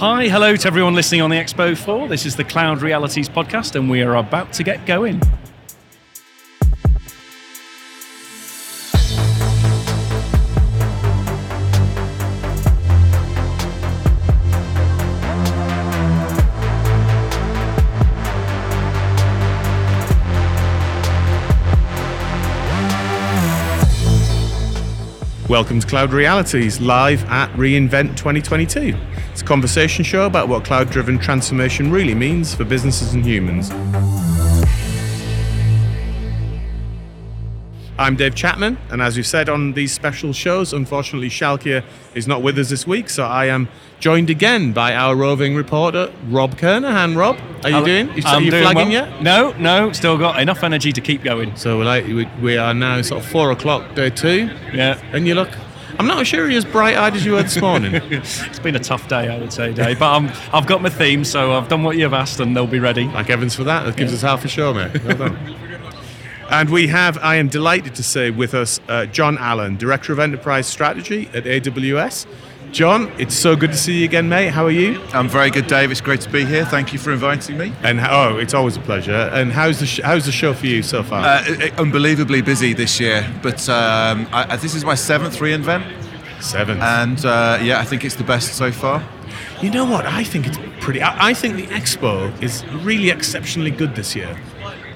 Hi, hello to everyone listening on the Expo 4. This is the Cloud Realities podcast, and we are about to get going. Welcome to Cloud Realities, live at reInvent 2022. It's a conversation show about what cloud driven transformation really means for businesses and humans. I'm Dave Chapman, and as we've said on these special shows, unfortunately, Sjoukje is not with us this week, so I am joined again by our roving reporter, Rob Kernahan. Rob, are you doing? You, I'm you doing flagging well. yet? No, no, still got enough energy to keep going. So we're like, we, we are now sort of four o'clock, day two, Yeah. and you look. I'm not sure you're as bright eyed as you were this morning. It's been a tough day, I would say, Dave, but I'm, I've got my theme, so I've done what you've asked, and they'll be ready. Thank Evans for that. That gives us half a show, mate. Well done. and we have, I am delighted to say, with us uh, John Allen, Director of Enterprise Strategy at AWS. John, it's so good to see you again, mate. How are you? I'm very good, Dave. It's great to be here. Thank you for inviting me. And oh, it's always a pleasure. And how's the sh- how's the show for you so far? Uh, i- i- unbelievably busy this year, but um, I, I- this is my seventh reinvent, Seven. and uh, yeah, I think it's the best so far. you know what? I think it's pretty. I, I think the expo is really exceptionally good this year.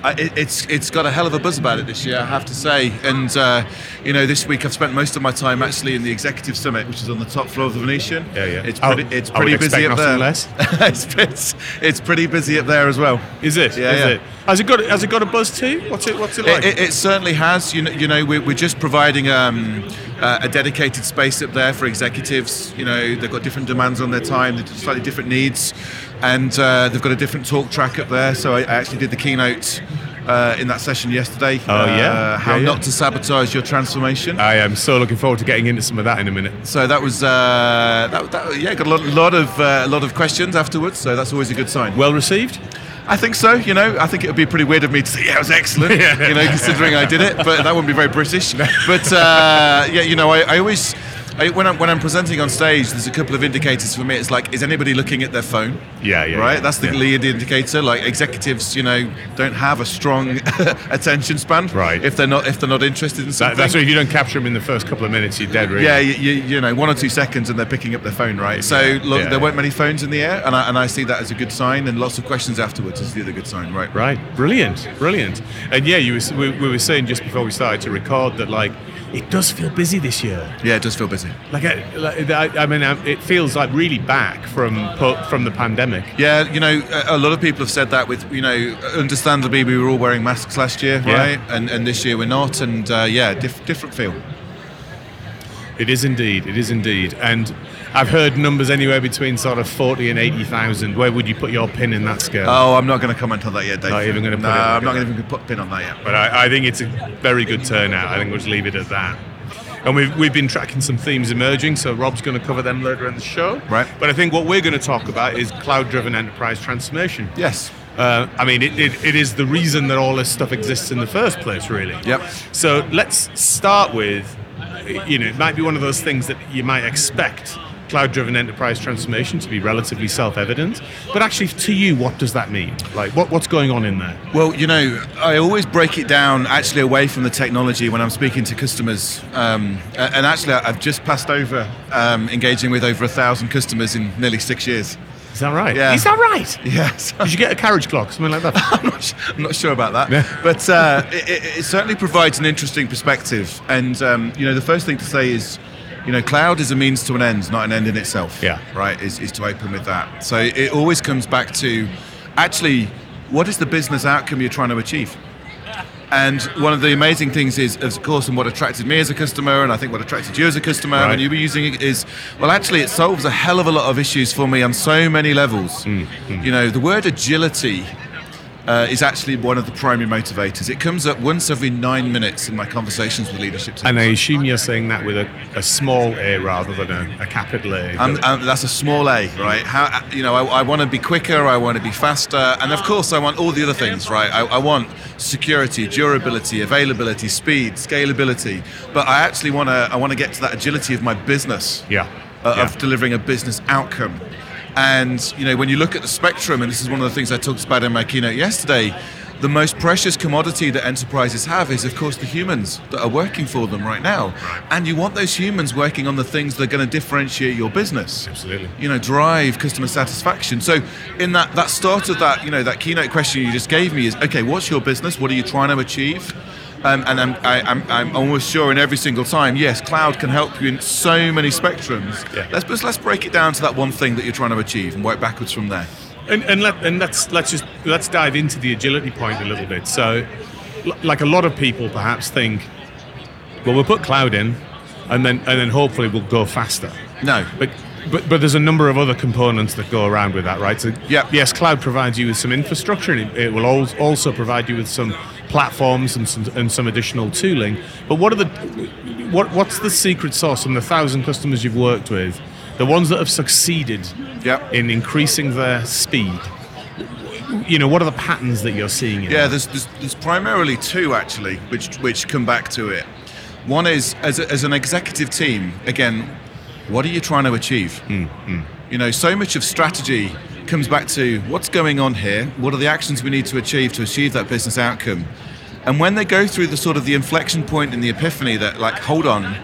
It, it's it's got a hell of a buzz about it this year, I have to say. And uh, you know, this week I've spent most of my time actually in the executive summit, which is on the top floor of the Venetian. Yeah, yeah. It's I- pretty, it's pretty busy up there. less. it's, it's it's pretty busy up there as well. Is it? Yeah, Is yeah. it? Has it got has it got a buzz too? What's it What's it like? It, it, it certainly has. You know, you know we're, we're just providing um, uh, a dedicated space up there for executives. You know, they've got different demands on their time, they've slightly different needs, and uh, they've got a different talk track up there. So I, I actually did the keynote uh, in that session yesterday. Oh, yeah? Uh, how Yeah, yeah. not to sabotage your transformation. I am so looking forward to getting into some of that in a minute. so that was uh, that, that, yeah, got a lot, lot of uh, a lot of questions afterwards. So that's always a good sign. Well received. I think so. You know, I think it would be pretty weird of me to say, "Yeah, it was excellent." Yeah. You know, considering I did it, but that wouldn't be very British. But uh, yeah, you know, I, I always. I, when, I'm, when I'm presenting on stage, there's a couple of indicators for me. It's like, is anybody looking at their phone? Yeah, yeah, Right? yeah. That's the Yeah. lead indicator. Like executives, you know, don't have a strong attention span. Right. If they're not if they're not interested in something. That, that's why if you don't capture them in the first couple of minutes, you're dead, really. Yeah, you, you, you know, one or two seconds and they're picking up their phone, right? So look, yeah, there yeah. weren't many phones in the air, and I, and I see that as a good sign, and lots of questions afterwards is the other good sign, right? Right, brilliant, brilliant. And yeah, you was, we, we were saying just before we started to record that like it does feel busy this year. Yeah, it does feel busy. Like, I, like I, I mean, um, it feels like really back from from the pandemic. Yeah, you know, a, a lot of people have said that. With you know, understandably, we were all wearing masks last year, Yeah. right? And and this year we're not, and uh, yeah, diff- different feel. It is indeed, it is indeed. And I've heard numbers anywhere between sort of forty and eighty thousand. Where would you put your pin in that scale? Oh, I'm not going to comment on that yet, Dave. Not even gonna put No, it- I'm not even going to put a pin on that yet. But I, I think it's a very good turnout. I think we'll just leave it at that. And we've, we've been tracking some themes emerging, so Rob's going to cover them later in the show. Right. But I think what we're going to talk about is cloud driven enterprise transformation. Yes. Uh, I mean, it, it, it is the reason that all this stuff exists in the first place, really. Yep. So let's start with, you know, it might be one of those things that you might expect cloud driven enterprise transformation to be relatively self evident. But actually, to you, what does that mean? Like, what, what's going on in there? Well, you know, I always break it down actually away from the technology when I'm speaking to customers. Um, and actually, I've just passed over um, engaging with over a thousand customers in nearly six years. Is that right? Yeah. Is that right? Yes. Did you get a carriage clock, something like that? I'm not, su- I'm not sure about that, Yeah. but uh, it, it, it certainly provides an interesting perspective. And um, you know, the first thing to say is, you know, cloud is a means to an end, not an end in itself. Yeah. Right. Is, is to open with that. So it always comes back to, actually, what is the business outcome you're trying to achieve? And one of the amazing things is, of course, and what attracted me as a customer, and I think what attracted you as a customer, Right. and you were using it is, well, actually, it solves a hell of a lot of issues for me on so many levels. Mm, mm. You know, the word agility uh, is actually one of the primary motivators. It comes up once every nine minutes in my conversations with leadership teams. And I assume you're saying that with a, a small a rather than a, a capital A. Um, um, that's a small A, right? How you know, I, I want to be quicker, I want to be faster, and of course, I want all the other things, right? I, I want security, durability, availability, speed, scalability, but I actually want to, I want to get to that agility of my business, yeah. uh, yeah. of delivering a business outcome. And you know, when you look at the spectrum, and this is one of the things I talked about in my keynote yesterday, the most precious commodity that enterprises have is, of course, the humans that are working for them right now. And you want those humans working on the things that are going to differentiate your business. Absolutely. You know, drive customer satisfaction. So, in that that start of that, you know, that keynote question you just gave me is, okay, what's your business? What are you trying to achieve? Um, and I'm, I, I'm, I'm almost sure in every single time, yes, cloud can help you in so many spectrums. Yeah. Let's let's break it down to that one thing that you're trying to achieve and work backwards from there. And, and, let, and let's let's just let's dive into the agility point a little bit. So, like a lot of people perhaps think, well, we'll put cloud in, and then and then hopefully we'll go faster. No, But but but there's a number of other components that go around with that, right? So Yeah. yes, cloud provides you with some infrastructure, and it, it will also provide you with some platforms and some and some additional tooling. But what are the what what's the secret sauce from the thousand customers you've worked with, the ones that have succeeded Yeah. in increasing their speed? You know, what are the patterns that you're seeing? In Yeah, there's, there's, there's primarily two actually, which which come back to it. One is as, a, as an executive team, again, what are you trying to achieve? Hmm, hmm. You know, so much of strategy comes back to what's going on here, what are the actions we need to achieve to achieve that business outcome. And when they go through the sort of the inflection and the epiphany that like, hold on,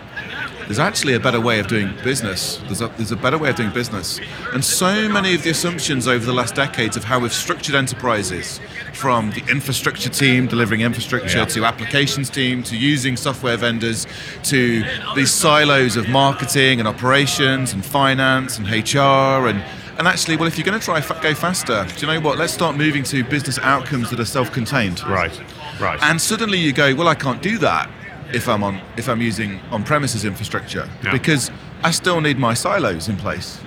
there's actually a better way of doing business. There's a, there's a better way of doing business. And so many of the assumptions over the last decades of how we've structured enterprises, from the infrastructure team delivering infrastructure Yeah. to applications team to using software vendors to these silos of marketing and operations and finance and HR and and actually, well, if you're going to try fa- go faster, do you know what? Let's start moving to business outcomes that are self-contained. right, right. And suddenly you go, well, I can't do that if I'm on if I'm using on-premises infrastructure Yeah. because I still need my silos in place.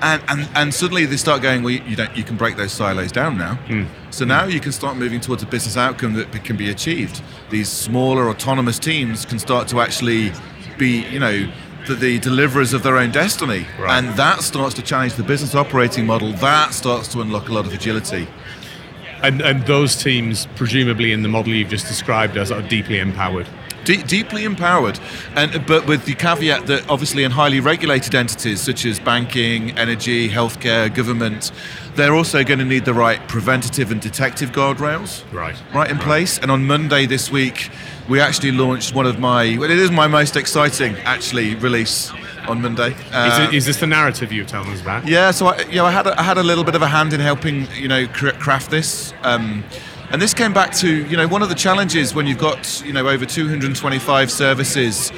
And, and and suddenly they start going, well, you don't you can break those silos down now. Hmm. So now you can start moving towards a business outcome that can be achieved. These smaller autonomous teams can start to actually be, you know, the, the deliverers of their own destiny. Right. And that starts to challenge the business operating model. That starts to unlock a lot of agility. and and those teams, presumably in the model you've just described, as are deeply empowered. De- deeply empowered, and but with the caveat that obviously in highly regulated entities such as banking, energy, healthcare, government, they're also going to need the right preventative and detective guardrails Right. right in place. And on Monday this week, we actually launched one of my well, it is my most exciting actually release on Monday. Is, Uh, it, is this the narrative you're telling us about? yeah, so I, you know, I had a, I had a little bit of a hand in helping you know craft this, um, and this came back to you know one of the challenges when you've got you know over 225 services.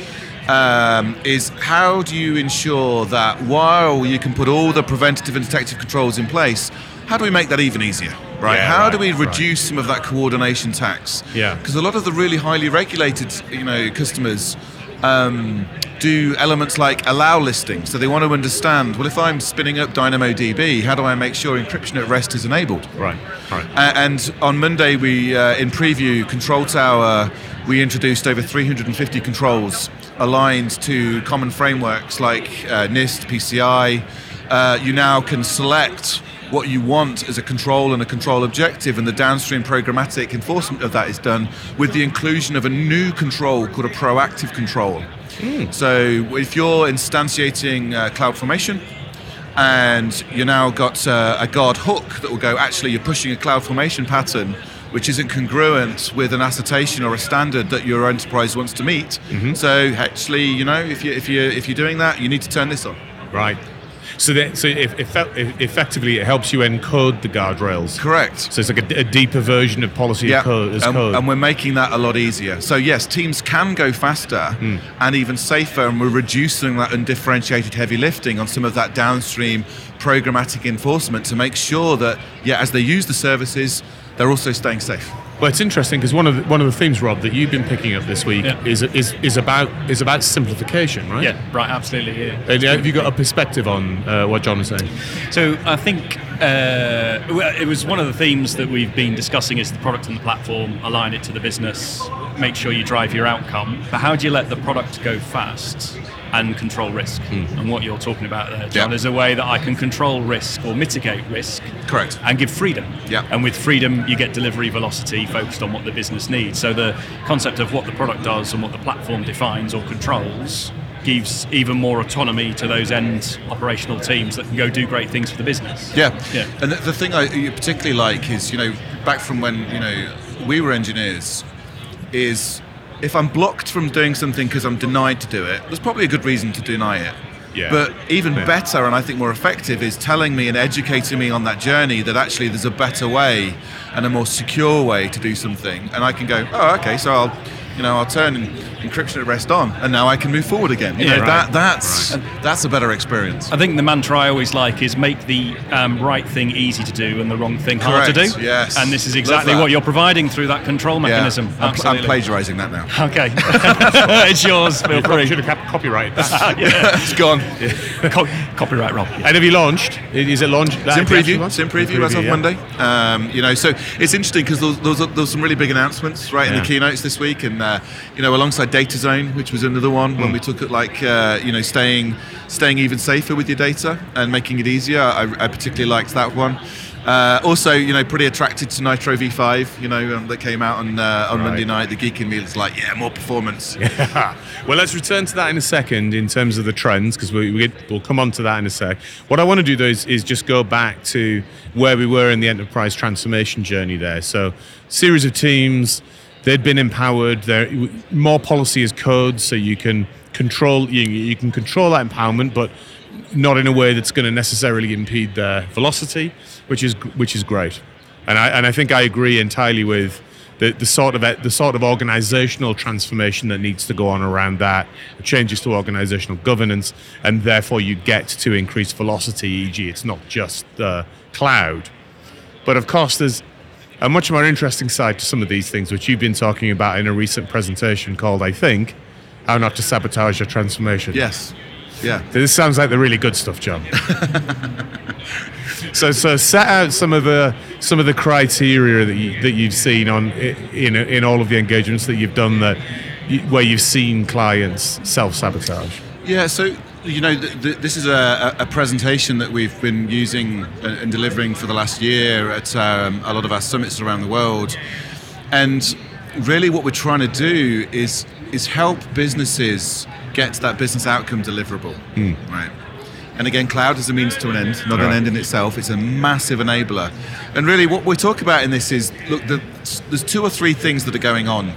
Um, is how do you ensure that while you can put all the preventative and detective controls in place, how do we make that even easier? Right? Yeah, how right, do we right. reduce some of that coordination tax? Yeah. Because a lot of the really highly regulated, you know, customers um, do elements like allow listing. So they want to understand, well, if I'm spinning up DynamoDB, how do I make sure encryption at rest is enabled? Right. Right. A- and on Monday, we uh, in preview Control Tower, we introduced over 350 controls aligned to common frameworks like uh, NIST, PCI. Uh, you now can select what you want is a control and a control objective, and the downstream programmatic enforcement of that is done with the inclusion of a new control called a proactive control. So if you're instantiating uh, CloudFormation, and you now got uh, a guard hook that will go actually you're pushing a cloud formation pattern which isn't congruent with an assertion or a standard that your enterprise wants to meet so actually you know if you if you if you're doing that you need to turn this on Right. So that so if, if, effectively it helps you encode the guardrails. correct So it's like a, a deeper version of policy as code. As and, code. and we're making that a lot easier. So yes, teams can go faster hmm. and even safer, and we're reducing that undifferentiated heavy lifting on some of that downstream programmatic enforcement to make sure that yeah, as they use the services, they're also staying safe. Well, it's interesting because one of the, one of the themes, Rob, that you've been picking up this week Yeah. is is is about is about simplification, right? Yeah, right, absolutely. Yeah. And have you got a perspective on uh, what John was saying? So I think uh, it was one of the themes that we've been discussing is the product and the platform, align it to the business, make sure you drive your outcome. But how do you let the product go fast and control risk? Hmm. And what you're talking about there, John, Yeah. is a way that I can control risk or mitigate risk Correct. and give freedom. Yeah. And with freedom, you get delivery velocity focused on what the business needs. So the concept of what the product does and what the platform defines or controls gives even more autonomy to those end operational teams that can go do great things for the business. Yeah, Yeah. And the, the thing I particularly like is, you know, back from when you know we were engineers, is if I'm blocked from doing something because I'm denied to do it, there's probably a good reason to deny it. Yeah. But even Yeah. better, and I think more effective, is telling me and educating me on that journey that actually there's a better way and a more secure way to do something, and I can go, oh, okay, so I'll, you know, I'll turn en- encryption at rest on, and now I can move forward again. You Yeah, know, right. that that's that's a better experience. I think the mantra I always like is make the um, right thing easy to do and the wrong thing hard to do. yes. And this is exactly what you're providing through that control Yeah. mechanism. I'm, pl- I'm plagiarising that now. Okay, it's yours. Feel Probably free. should have kept copyright. that. yeah. it's gone. Co- copyright, Rob. and have you launched? Is it launched? It's in preview. It's in preview as of yeah. Monday. Um, you know, so it's interesting because there was, there was some really big announcements right in the keynotes this week, and uh, you know, alongside Data Zone, which was another one Hmm. when we took it like uh, you know, staying staying even safer with your data and making it easier. I, I particularly liked that one. Uh, also, you know, pretty attracted to Nitro V5. You know, um, that came out on uh, on Right. Monday night. The geek in me was like, yeah, more performance. Yeah. well, let's return to that in a second in terms of the trends because we, we, we'll come on to that in a sec. What I want to do though is, is just go back to where we were in the enterprise transformation journey there. So, series of teams, they'd been empowered. There more policy is code, so you can control you, you can control that empowerment, but not in a way that's going to necessarily impede their velocity, which is which is great. And I and I think I agree entirely with the, the sort of the sort of organizational transformation that needs to go on around that, changes to organizational governance, and therefore you get to increase velocity. E.g., it's not just the cloud, but of course there's a much more interesting side to some of these things, which you've been talking about in a recent presentation called, I think, "How Not to Sabotage Your Transformation." Yes. Yeah. This sounds like the really good stuff, John. so, so set out some of the some of the criteria that you, that you've seen on in in all of the engagements that you've done that where you've seen clients self sabotage. Yeah, so you know, th- th- this is a, a presentation that we've been using and delivering for the last year at um, a lot of our summits around the world, and really, what we're trying to do is is help businesses get to that business outcome deliverable, right? And again, cloud is a means to an end, not an end in itself. It's a massive enabler. And really, what we talk about in this is look, the, there's two or three things that are going on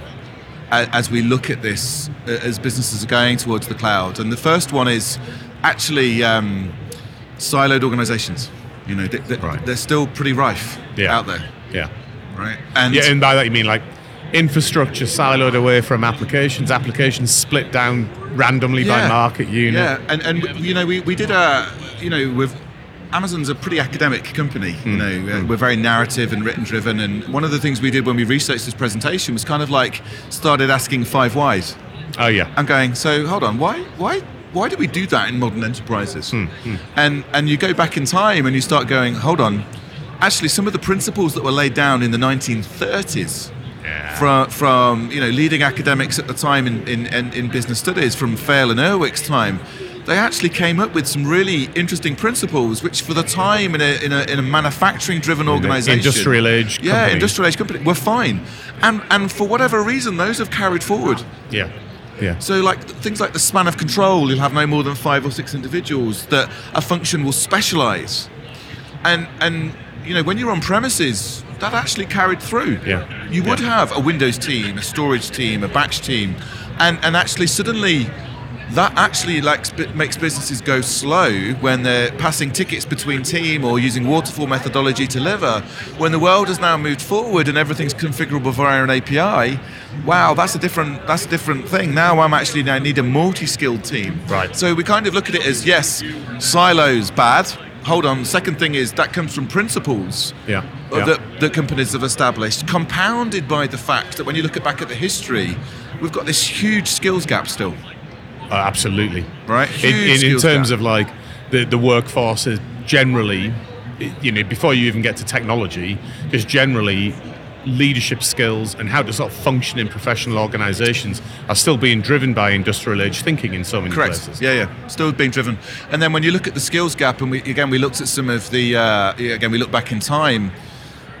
as we look at this uh, as businesses are going towards the cloud. And the first one is actually um, siloed organizations. You know, they, they, Right. they're still pretty rife Yeah. out there, Yeah, right? And yeah, and by that you mean like infrastructure siloed away from applications, applications split down randomly by market unit. Yeah, and and you know we, we did a you know with Amazon's a pretty academic company. Hmm. You know uh, we're very narrative and written driven, and one of the things we did when we researched this presentation was kind of like started asking five whys. Oh yeah. I'm going. So hold on, why why why do we do that in modern enterprises? Hmm, And and you go back in time and you start going, hold on. Actually, some of the principles that were laid down in the 1930s Yeah. from, from you know leading academics at the time in, in, in, in business studies from Fayol and Urwick's time, they actually came up with some really interesting principles, which for the time in a, in a, in a manufacturing driven organization, industrial age yeah, company. industrial age company, were fine, and and for whatever reason, those have carried forward. Yeah. Yeah. So, like things like the span of control, you'll have no more than five or six individuals. That a function will specialize, and and you know when you're on premises, that actually carried through. Yeah. You would Yeah. have a Windows team, a storage team, a batch team, and and actually suddenly. That actually like makes businesses go slow when they're passing tickets between team or using waterfall methodology to deliver. When the world has now moved forward and everything's configurable via an API, wow, that's a different that's a different thing. Now I'm actually now need a multi-skilled team. Right. So we kind of look at it as yes, silos bad. Hold on. Second thing is that comes from principles Yeah. Yeah. that, that companies have established, compounded by the fact that when you look at back at the history, we've got this huge skills gap still. Uh, absolutely. Right. In, Huge in, in terms gap. of like the, the workforce is generally, you know, before you even get to technology, because generally leadership skills and how to sort of function in professional organizations are still being driven by industrial age thinking in so many Correct. places. Yeah, yeah. Still being driven. And then when you look at the skills gap, and we, again we looked at some of the uh, again we look back in time.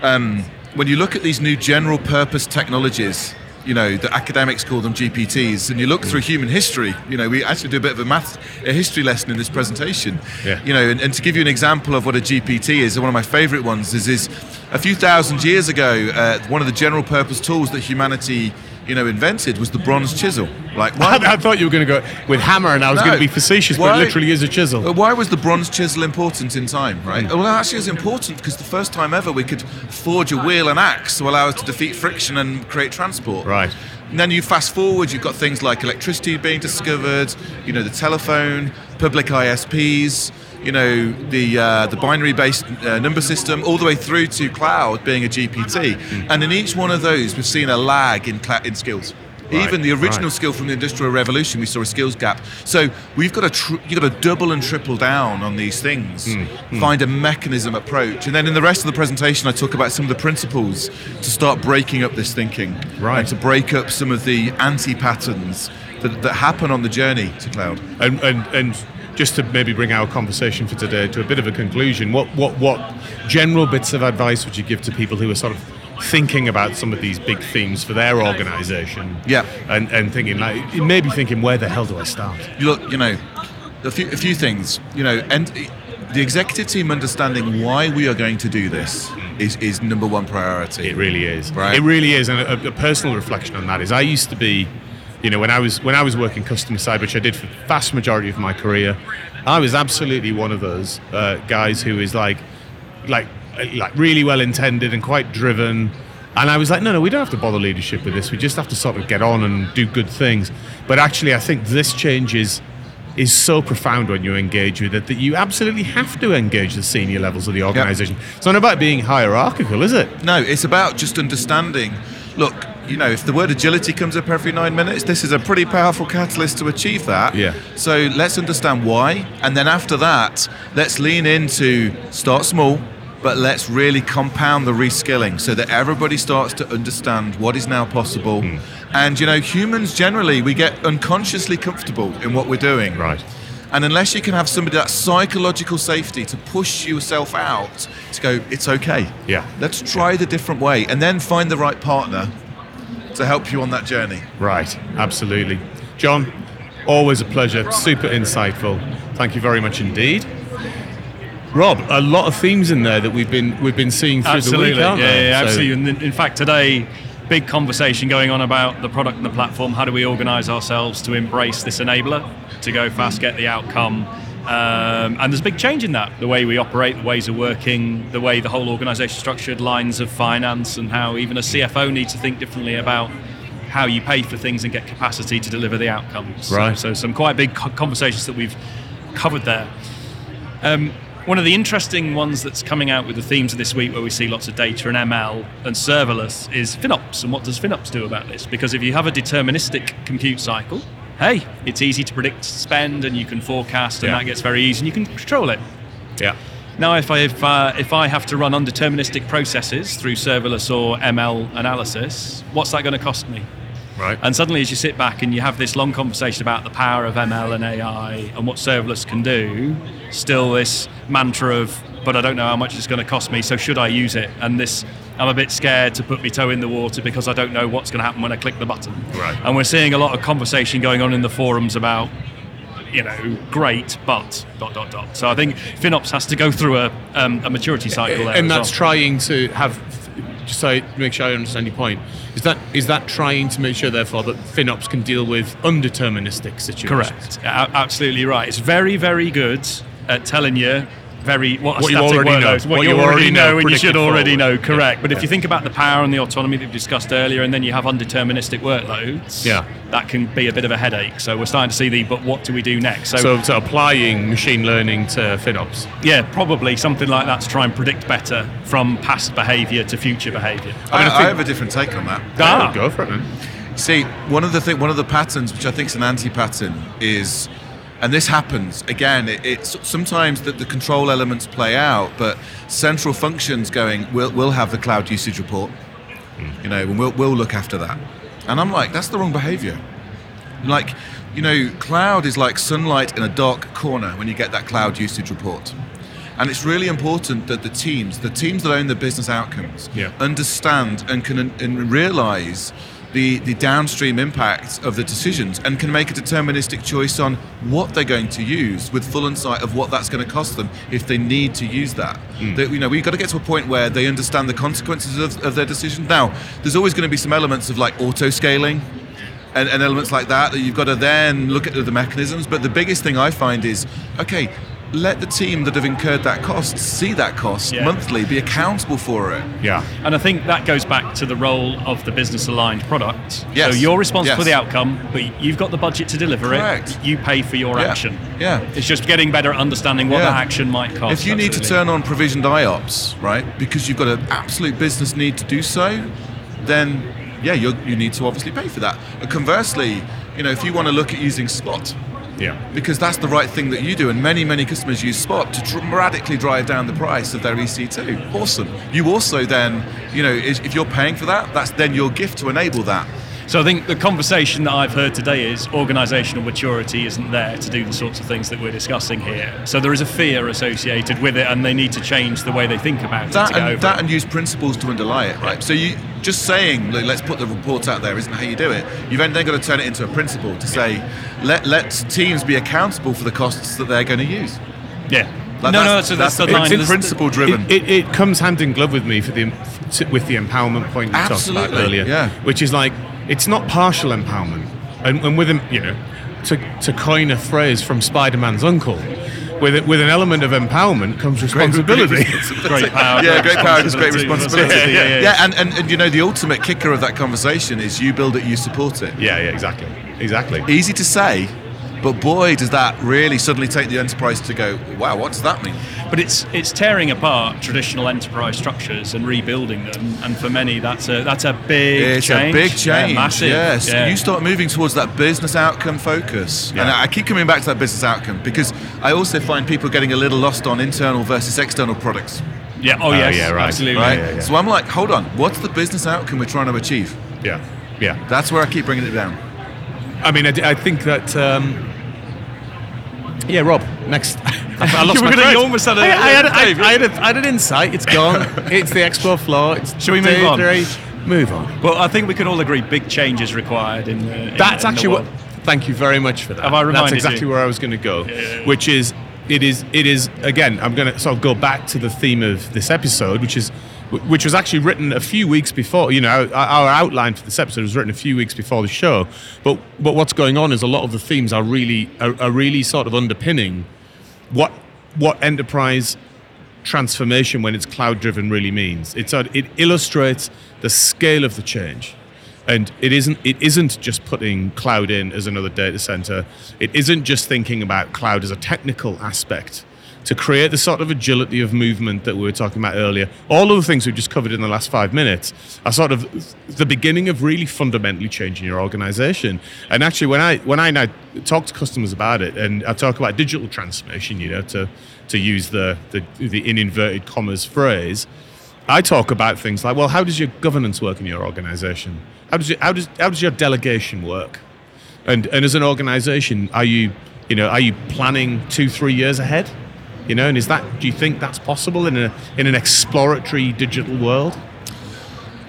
Um, when you look at these new general purpose technologies, you know, the academics call them GPTs, and you look through human history. You know, we actually do a bit of a math, a history lesson in this presentation. Yeah. You know, and, and to give you an example of what a GPT is, one of my favourite ones is is a few thousand years ago, uh, one of the general purpose tools that humanity you know, invented was the bronze chisel. Like, why? I, I thought you were going to go with hammer, and I was No. going to be facetious, but it literally is a chisel. Why was the bronze chisel important in time, right? Mm. Well, actually, it's important because the first time ever we could forge a wheel and axe to allow us to defeat friction and create transport. Right. And then you fast forward, you've got things like electricity being discovered, you know, the telephone, public ISPs, you know, the uh, the binary-based uh, number system, all the way through to cloud being a GPT. And in each one of those, we've seen a lag in cla- in skills. Right, Even the original right. skill from the Industrial Revolution, we saw a skills gap. So we've got to tr- you've got to double and triple down on these things, Hmm, find a mechanism approach, and then in the rest of the presentation, I talk about some of the principles to start breaking up this thinking, Right. and to break up some of the anti-patterns that, that happen on the journey to cloud. And, and, and just to maybe bring our conversation for today to a bit of a conclusion, what, what, what general bits of advice would you give to people who are sort of thinking about some of these big themes for their organization? Yeah. And, and thinking, like, maybe thinking, where the hell do I start? Look, you know, a few, a few things, you know, and the executive team understanding why we are going to do this is, is number one priority. It really is. Right. It really is. And a, a personal reflection on that is I used to be, you know, when I was when I was working customer side, which I did for the vast majority of my career, I was absolutely one of those uh, guys who is like, like, like really well intended and quite driven. And I was like, no, no, we don't have to bother leadership with this. We just have to sort of get on and do good things. But actually, I think this change is is so profound when you engage with it that you absolutely have to engage the senior levels of the organization. It's not about being hierarchical, is it? No, it's about just understanding. Look, you know, if the word agility comes up every nine minutes, this is a pretty powerful catalyst to achieve that. Yeah. So let's understand why, and then after that, let's lean into start small, but let's really compound the reskilling so that everybody starts to understand what is now possible. Hmm. And you know, humans generally we get unconsciously comfortable in what we're doing. Right. And unless you can have somebody that psychological safety to push yourself out to go, it's okay. Yeah. Let's try the different way and then find the right partner to help you on that journey. Right, absolutely. John, always a pleasure, super insightful. Thank you very much indeed. Rob, a lot of themes in there that we've been we've been seeing through absolutely, the week, aren't yeah, there? yeah, So- absolutely. And in- in fact, today, big conversation going on about the product and the platform. How do we organise ourselves to embrace this enabler, to go fast, get the outcome? Um, and there's a big change in that the way we operate, the ways of working, the way the whole organisation structured, lines of finance, and how even a CFO needs to think differently about how you pay for things and get capacity to deliver the outcomes. Right. So, some quite big conversations that we've covered there. Um, one of the interesting ones that's coming out with the themes of this week, where we see lots of data and ML and serverless, is FinOps. And what does FinOps do about this? Because if you have a deterministic compute cycle, hey, it's easy to predict spend and you can forecast, and Yeah. that gets very easy, and you can control it. Yeah. Now, if I, if, uh, if I have to run undeterministic processes through serverless or ML analysis, what's that going to cost me? Right. And suddenly, as you sit back and you have this long conversation about the power of ML and AI and what serverless can do, still this mantra of, but I don't know how much it's going to cost me, so should I use it? And this, I'm a bit scared to put my toe in the water because I don't know what's going to happen when I click the button. Right. And we're seeing a lot of conversation going on in the forums about, you know, great, but dot dot dot. So I think FinOps has to go through a, um, a maturity cycle there. and that's well. trying to have just so make sure I understand your point. Is that is that trying to make sure therefore that FinOps can deal with undeterministic situations? Correct. A- absolutely right. It's very, very good at telling you very what, a What you static already know. workload, What, you already know, and you should predicted already know. forward. Correct. But if Yeah. you think about the power and the autonomy that we've discussed earlier, and then you have undeterministic workloads, Yeah. that can be a bit of a headache. So we're starting to see the but what do we do next? So, So, so applying machine learning to FinOps. yeah, probably something like that to try and predict better from past behaviour to future behaviour. I, mean, I I think- have a different take on that. Ah. go for it, man. See, one of the thing, one of the patterns, which I think is an anti-pattern, is, and this happens again. It, it's sometimes that the control elements play out, but central functions going, we'll, we'll have the cloud usage report, hmm. you know, and we'll, we'll look after that. And I'm like, that's the wrong behavior. Like, you know, cloud is like sunlight in a dark corner when you get that cloud usage report. And it's really important that the teams, the teams that own the business outcomes, Yeah. understand and can and realize the, the downstream impacts of the decisions and can make a deterministic choice on what they're going to use with full insight of what that's going to cost them if they need to use that. Hmm. That, you know, we've got to get to a point where they understand the consequences of, of their decision. Now, there's always going to be some elements of like auto scaling and, and elements like that that you've got to then look at the mechanisms. But the biggest thing I find is okay, let the team that have incurred that cost see that cost Yeah. monthly, be accountable for it. Yeah. And I think that goes back to the role of the business aligned product. Yes. So you're responsible for the outcome, but you've got the budget to deliver Correct. it. You pay for your Yeah. action. Yeah. It's just getting better at understanding what Yeah. that action might cost. If you need to turn on provisioned IOPS, right, because you've got an absolute business need to do so, then yeah, you you need to obviously pay for that. But conversely, you know, if you want to look at using Spot, Yeah. because that's the right thing that you do, and many many customers use Spot to dramatically drive down the price of their EC2. Awesome. You also then, you know, if you're paying for that, that's then your gift to enable that. So I think the conversation that I've heard today is organisational maturity isn't there to do the sorts of things that we're discussing here. So there is a fear associated with it, and they need to change the way they think about it that to and, over that it. and use principles to underlie it, right? So you just saying, "Look, let's put the reports out there isn't how you do it. You've then got to turn it into a principle to say, let let teams be accountable for the costs that they're going to use. yeah. Like no, no, that's- so that's, that's the the line. prin- There's- principle driven. It, it, it comes hand in glove with me for the with the empowerment point you talked Absolutely, about earlier, yeah. which is like it's not partial empowerment, and, and with them, you know, to to coin a phrase from Spider-Man's uncle, with it, with an element of empowerment comes responsibility. Great power. yeah, great power is great responsibility. responsibility. Yeah, yeah, yeah, yeah. and, and, and you know the ultimate kicker of that conversation is you build it, you support it. yeah, yeah, exactly, exactly. Easy to say, but boy, does that really suddenly take the enterprise to go, wow, what does that mean? But it's it's tearing apart traditional enterprise structures and rebuilding them, and for many that's a that's a big It's change. a big Yeah, change. massive. Yes, Yeah. you start moving towards that business outcome focus, and I keep coming back to that business outcome because I also find people getting a little lost on internal versus external products. yeah. Oh, Oh, yes. yeah, right. Absolutely. Right. yeah, yeah. So I'm like, hold on, what's the business outcome we're trying to achieve? Yeah, yeah. That's where I keep bringing it down. I mean, I think that. Um, yeah, Rob. Next, I, I lost You my thread. you almost had a- I, I had, I, I had, a, I had an insight. It's gone. it's the expo floor. It's Shall we move day on? three. Move on. Well, I think we can all agree big change is required in uh, the. in- That's in actually what. Thank you very much for that. Have I That's exactly you? where I was going to go, which is it is it is again. I'm going to sort of go back to the theme of this episode, which is which was actually written a few weeks before. You know, our, outline for this episode was written a few weeks before the show. But but what's going on is a lot of the themes are really are, are really sort of underpinning what what enterprise transformation when it's cloud driven really means. It's a- it illustrates the scale of the change. And it isn't it isn't just putting cloud in as another data center. It isn't just thinking about cloud as a technical aspect to create the sort of agility of movement that we were talking about earlier. All of the things we've just covered in the last five minutes are sort of the beginning of really fundamentally changing your organization. And actually when I when I now talk to customers about it and I talk about digital transformation, you know, to to use the the, the in inverted commas phrase, I talk about things like, well, how does your governance work in your organization? How does your, how does how does your delegation work? And and as an organization, are you you know are you planning two three years ahead? You know, and is that do you think that's possible in a in an exploratory digital world?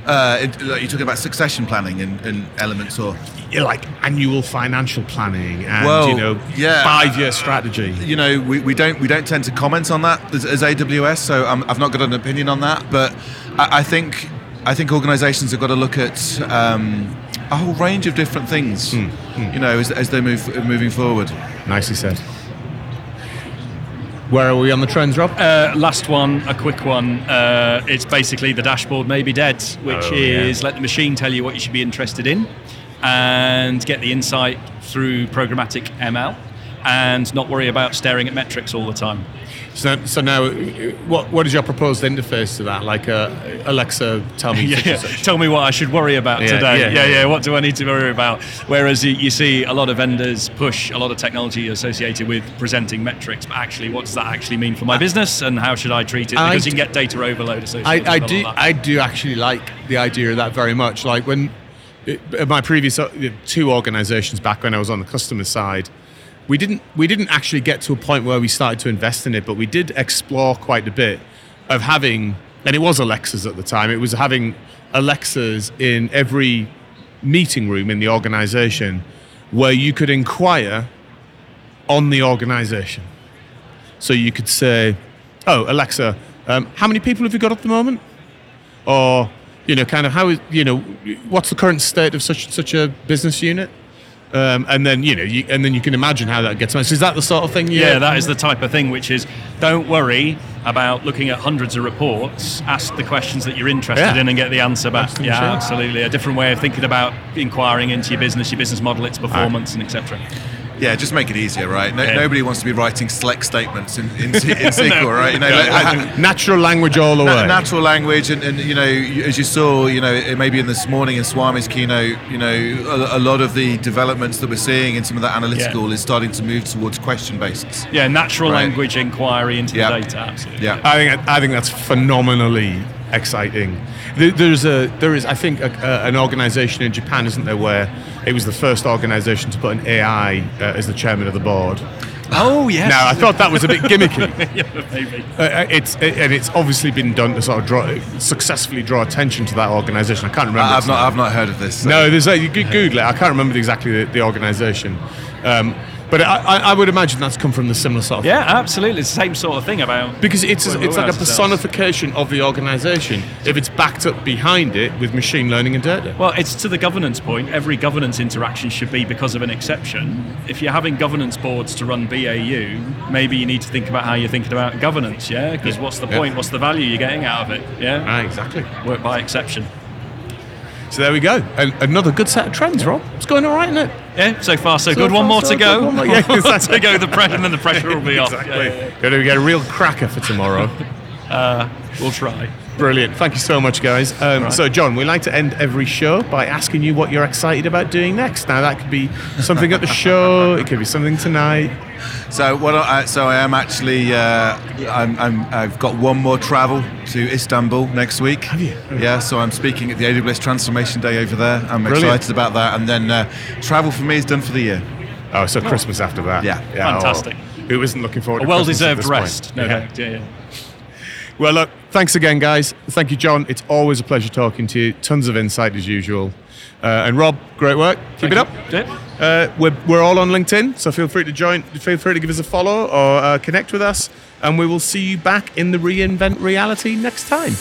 Uh, it, like, you're talking about succession planning and, and elements, or like annual financial planning and Well, you know yeah. five year strategy. you know, we, we don't we don't tend to comment on that as, as AWS, so um, I've not got an opinion on that. But I, I think I think organisations have got to look at um, a whole range of different things. You know, as, as they move moving forward. Nicely said. Where are we on the trends, Rob? Uh, last one, a quick one. Uh, it's basically the dashboard may be dead, which Oh, yeah. is let the machine tell you what you should be interested in, and get the insight through programmatic ML, and not worry about staring at metrics all the time. So, so now, what what is your proposed interface to that? Like uh, Alexa, tell me yeah, yeah. Tell me what I should worry about Yeah, today. yeah, Yeah yeah. What do I need to worry about? Whereas you, you see a lot of vendors push a lot of technology associated with presenting metrics, but actually, what does that actually mean for my business, and how should I treat it? Because you can get data overload associated. I, I with do that. I do actually like the idea of that very much. Like when at my previous uh, two organizations back when I was on the customer side, we didn't we didn't actually get to a point where we started to invest in it, but we did explore quite a bit of having and it was Alexas at the time. It was having Alexas in every meeting room in the organization where you could inquire on the organization. So you could say, "Oh, Alexa, um, how many people have you got at the moment?" Or, you know, kind of how is you know, what's the current state of such such a business unit? Um, and then you know, you, and then you can imagine how that gets. Is that the sort of thing? You, Yeah, that is the type of thing which is don't worry about looking at hundreds of reports. Ask the questions that you're interested Yeah. in and get the answer back. Absolutely, yeah, sure. absolutely. A different way of thinking about inquiring into your business, your business model, its performance, and etc. Yeah, just make it easier, right? No, Yeah. Nobody wants to be writing select statements in, in, in SQL, right? You know, like, ha- natural language all the na- way. natural language, and, and you know, as you saw, you know, it- maybe in this morning in Swami's keynote, you know, a, a lot of the developments that we're seeing in some of that analytical is starting to move towards question based. Yeah, natural Right. language inquiry into Yeah. the data. Absolutely. Yeah. I think I think that's phenomenally exciting. There's a there is I think a, a, an organisation in Japan, isn't there, where it was the first organisation to put an AI uh, as the chairman of the board. Oh yes. Now I thought that was a bit gimmicky. yeah, maybe. Uh, it's and it's obviously been done to sort of draw successfully draw attention to that organisation. I can't remember. I've not, name. I've not heard of this. so- No, there's a, you could Google it. I can't remember exactly the, the organisation, um, but I, I, I would imagine that's come from the similar sort of Yeah, absolutely. It's the same sort of thing about Because it's Well, it's like a personification of the organisation if it's backed up behind it with machine learning and data. Well, it's to the governance point. Every governance interaction should be because of an exception. If you're having governance boards to run BAU, maybe you need to think about how you're thinking about governance, yeah? Because Yeah. what's the Yeah. point? What's the value you're getting out of it? Yeah? Ah, exactly. Work by exception. So there we go. And another good set of trends, Rob. It's going all right, isn't it? Yeah, so far so, So good. One more so to go. One more- yeah, One more to go. The pressure, and then the pressure will be off. Exactly. Yeah, yeah, Going to get a real cracker for tomorrow. yeah. Uh, we'll try. Brilliant. Thank you so much, guys. Um, right. So, John, we like to end every show by asking you what you're excited about doing next. Now, that could be something at the show. It could be something tonight. So what? I, so I am actually. Uh, I'm, I'm. I've got one more travel to Istanbul next week. Have you? Yeah. So I'm speaking at the AWS Transformation Day over there. I'm Brilliant. excited about that. And then uh, travel for me is done for the year. Oh, so Christmas after that. Yeah. Fantastic. oh, who isn't looking forward A to well Christmas at deserved this rest. point? No Yeah. doubt. Yeah, yeah. Well, look, thanks again, guys. Thank you, John. It's always a pleasure talking to you. Tons of insight as usual. Uh, and Rob, great work. Keep it up. Uh, we're, we're all on LinkedIn, so feel free to join. Feel free to give us a follow or uh, connect with us, and we will see you back in the reinvent reality next time.